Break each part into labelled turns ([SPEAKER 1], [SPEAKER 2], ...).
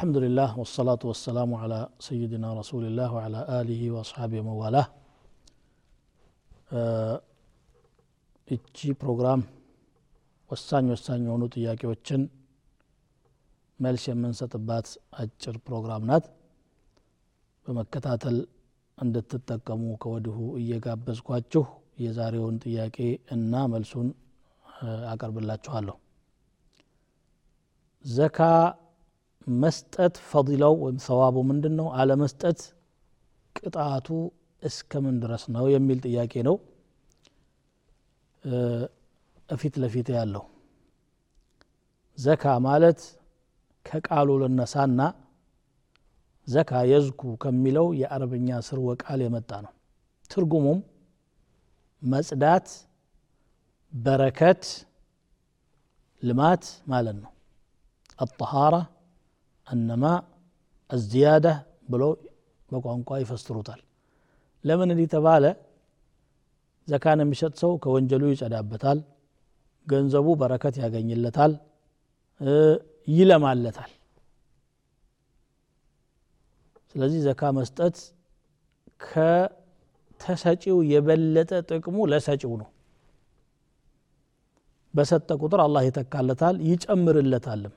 [SPEAKER 1] لله والصلاة والسلام على سيدنا رسول الله وعلى آله وأصحابه وموالاه እቺ ፕሮግራም ወሳኝ ወሳኝ የሆኑ ጥያቄዎችን መልስ የምንሰጥባት አጭር ፕሮግራም ናት በመከታተል እንድትጠቀሙ ከወዲሁ እየጋበዝኳችሁ የዛሬውን ጥያቄ እና መልሱን አቀርብላችኋለሁ ዘካ መስጠት ፈዲላው ወይም ሰዋቡ ምንድን ነው አለመስጠት ቅጣቱ እስከምን ድረስ ነው የሚል ጥያቄ ነው። እፊት ለፊት ያለው ዘካ ማለት ከቃሉ ልነሳና ዘካ የዝኩ ከሚለው የአረብኛ ስርወ ቃል የመጣ ነው። ትርጉሙም መጽዳት በረከት ልማት ማለት ነው። አጠሃራ እነማ አዝያዳ ብሎ በቋንቋ ይፈስሩታል። ለምን እንዲህ ተባለ? ዘካን የሚሰጥ ሰው ከወንጀሉ ይጸዳበታል ገንዘቡ በረከት ያገኝለታል ይለማለታል። ስለዚህ ዘካ መስጠት ከተሰጪው የበለጠ ጥቅሙ ለሰጪው ነው። በሰጠ ቁጥር አላህ ይተካለታል ይጨምርለታልም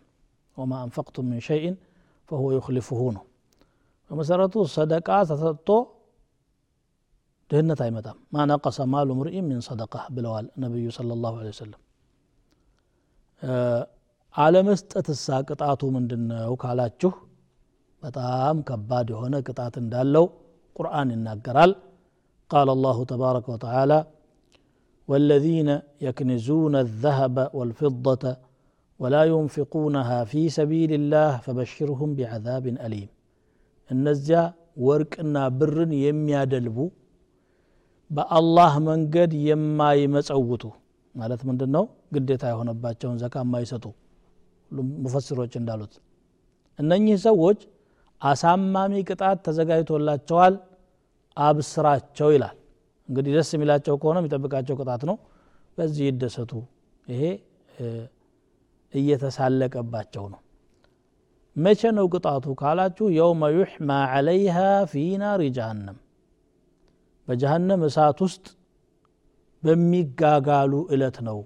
[SPEAKER 1] وما أنفقتم من شيء فهو يخلفهونه. ومسارته الصدقة تتطو دهنة تايمتا ما نقص مال امرئ من صدقة بلوال النبي صلى الله عليه وسلم. آه، على مستة قطعته من دن وكالاتشو. بطام كباد هنا قطعت دالو قرآن النقرال قال الله تبارك وتعالى والذين يكنزون الذهب والفضة ወላ ዩንፊቁነሃ ፊ ሰቢልላህ ፈበሽርሁም ቢዓዛብን አሊም። እነዚያ ወርቅና ብርን የሚያደልቡ በአላህ መንገድ የማይመጸውቱ ማለት ምንድን ነው ግዴታ የሆነባቸውን ዘካ የማይሰጡ ሙፈስሮች እንዳሉት። እነኚህ ሰዎች አሳማሚ ቅጣት ተዘጋጅቶላቸዋል አብስራቸው ይላል። እንግዲህ ደስ የሚላቸው ከሆነ የሚጠብቃቸው ቅጣት ነው። በዚህ ይደሰቱ። ይሄ እየተሳለቀባቸው ነው። መቼ ነው ቅጣቱ ካላችሁ የውመ ዩሕማ ዓለይሃ ፊ ናሪ ጀሃነም። በጀሃነም እሳት ውስጥ በሚጋጋሉ እለት ነው።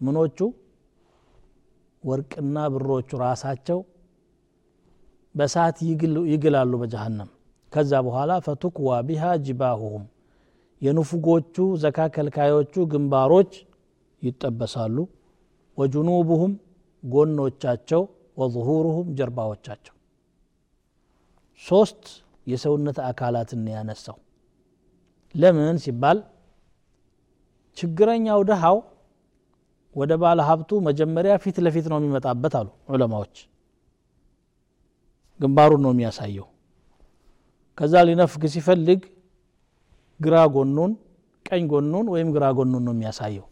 [SPEAKER 1] ምኖቹ? ወርቅና ብሮቹ ራሳቸው በሳት ይግላሉ በጀሃነም። ከዛ በኋላ ፈቱክዋ ቢሃ ጅባሁሁም። የንፉጎቹ ዘካ ከልካዮቹ ግንባሮች ይጠበሳሉ። ወጅኑቡሁም ጎኖቻቸው ወظሁሩሁም ጀርባዎቻቸው። ሶስት የሰውነት አካላትን ያነሳው። ለምን ሲባል ችግረኛው ድሃው ወደ ባለ ሀብቱ መጀመሪያ ፊት ለፊት ነው የሚመጣበት አሉ ዑለማዎች። ግንባሩን ነው የሚያሳየው። ከዛ ሊነፍግ ሲፈልግ ግራ ጎኑን ቀኝ ጎኑን ወይም ግራ ጎኑን ነው የሚያሳየው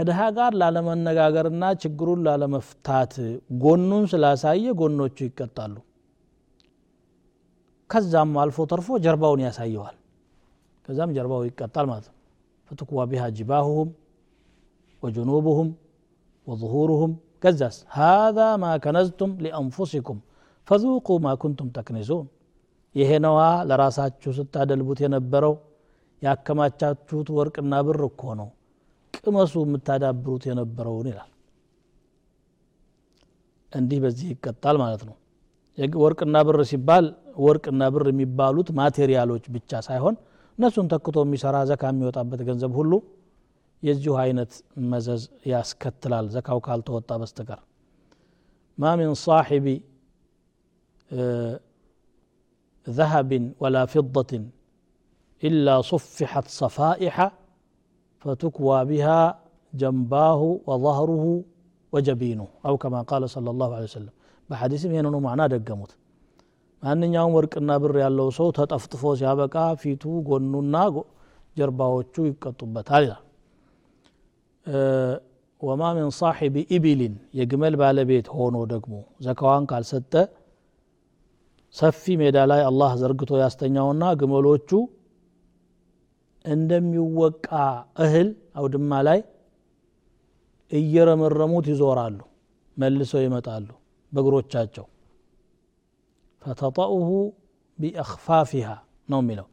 [SPEAKER 1] ከድሃ ጋር ላለመነጋገርና ችግሩን ላለመፍታት ጎኑን ስላሳየ ጎኖቹ ይቀጣሉ። ከዛም አልፎ ተርፎ ጀርባውን ያሳየዋል። ከዛም ጀርባው ይቀጣል ማለት ነው። ፈትኩዋ ቢሃ ጅባሁሁም ወጅኑቡሁም ወظሁሩሁም ከዛስ ሃذ ማ ከነዝቱም ሊአንፉሲኩም ፈذቁ ማ ኩንቱም ተክኒሱን ይሄ ነዋ ለራሳችሁ ስታደልቡት የነበረው ያከማቻችሁት ወርቅና ብር እኮ ነው። ቅመሱ የምታዳብሩት የነበረውን ይላል እንዲህ በዚህ ይቀጣል ማለት ነው ወርቅና ብር ሲባል ወርቅና ብር የሚባሉት ማቴሪያሎች ብቻ ሳይሆን እነሱን ተክቶ የሚሰራ ዘካ የሚወጣበት ገንዘብ ሁሉ የዚሁ አይነት መዘዝ ያስከትላል ዘካው ካልተወጣ በስተቀር ማ ሚን ሳሒቢ ذهب ولا فضة إلا صفحت صفائح فتكوى بها جنباه وظهره وجبينه أو كما قال صلى الله عليه وسلم በሐዲስም ይህንኑ ማዕና ደገሙት ማንኛውም ወርቅና ብር ያለው ሰው ተጠፍጥፎ ሲያበቃ ፊቱ ጎኑና ጀርባዎቹ ይቀጡበታል ይላል ወማ ምን ሳሒቢ ኢቢሊን የግመል ባለቤት ሆኖ ደግሞ ዘካዋን ካልሰጠ ሰፊ ሜዳ ላይ አላህ ዘርግቶ ያስተኛውና ግመሎቹ እንደሚወቃ እህል አውድማ ላይ እየረመረሙት ይዞራሉ መልሰው ይመጣሉ በእግሮቻቸው فتطأه بأخفافها نوم له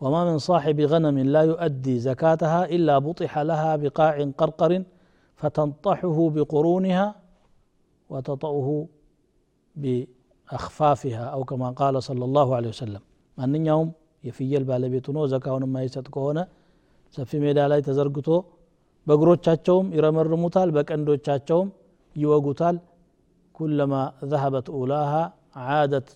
[SPEAKER 1] وما من صاحب غنم لا يؤدي زكاتها إلا بطح لها بقاع قرقر فتنطحه بقرونها وتطأه بأخفافها أو كما قال صلى الله عليه وسلم ማንኛውም የፍየል ባለቤት ሆኖ ዘካውን የማይሰጥ ከሆነ ሰፊ ሜዳ ላይ ተዘርግቶ በእግሮቻቸውም ይረመርሙታል በቀንዶቻቸውም ይወጉታል። ኩለማ ዘሀበት ኡላሃ ዓደት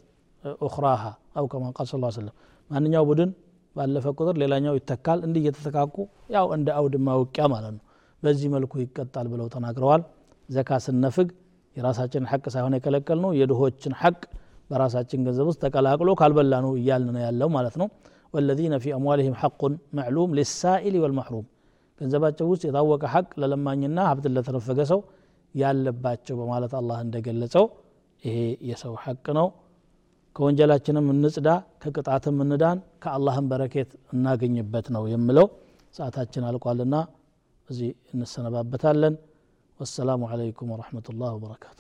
[SPEAKER 1] ኡክራሃ አው ከማ ቃል ስ ሰለም ማንኛው ቡድን ባለፈ ቁጥር ሌላኛው ይተካል። እንዲህ እየተተካኩ ያው እንደ አውድማ ውቂያ ማለት ነው። በዚህ መልኩ ይቀጣል ብለው ተናግረዋል። ዘካ ስነፍግ የራሳችንን ሐቅ ሳይሆን የከለከል ነው የድሆችን ሐቅ በራሳችን ገንዘብ ውስጥ ተቀላቅሎ ካልበላ ነው እያልን ነው ያለው ማለት ነው ወለዚነ ፊ አምዋሊህም ሐቁን መዕሉም ሊሳኢል ወልመሕሩም ገንዘባቸው ውስጥ የታወቀ ሐቅ ለለማኝና ሀብትን ለተነፈገ ሰው ያለባቸው በማለት አላህ እንደገለጸው ይሄ የሰው ሐቅ ነው ከወንጀላችንም እንጽዳ ከቅጣትም እንዳን ከአላህም በረኬት እናገኝበት ነው የምለው ሰዓታችን አልቋልና እዚህ እንሰነባበታለን ወሰላሙ አለይኩም ወረሕመቱላህ ወበረካቱ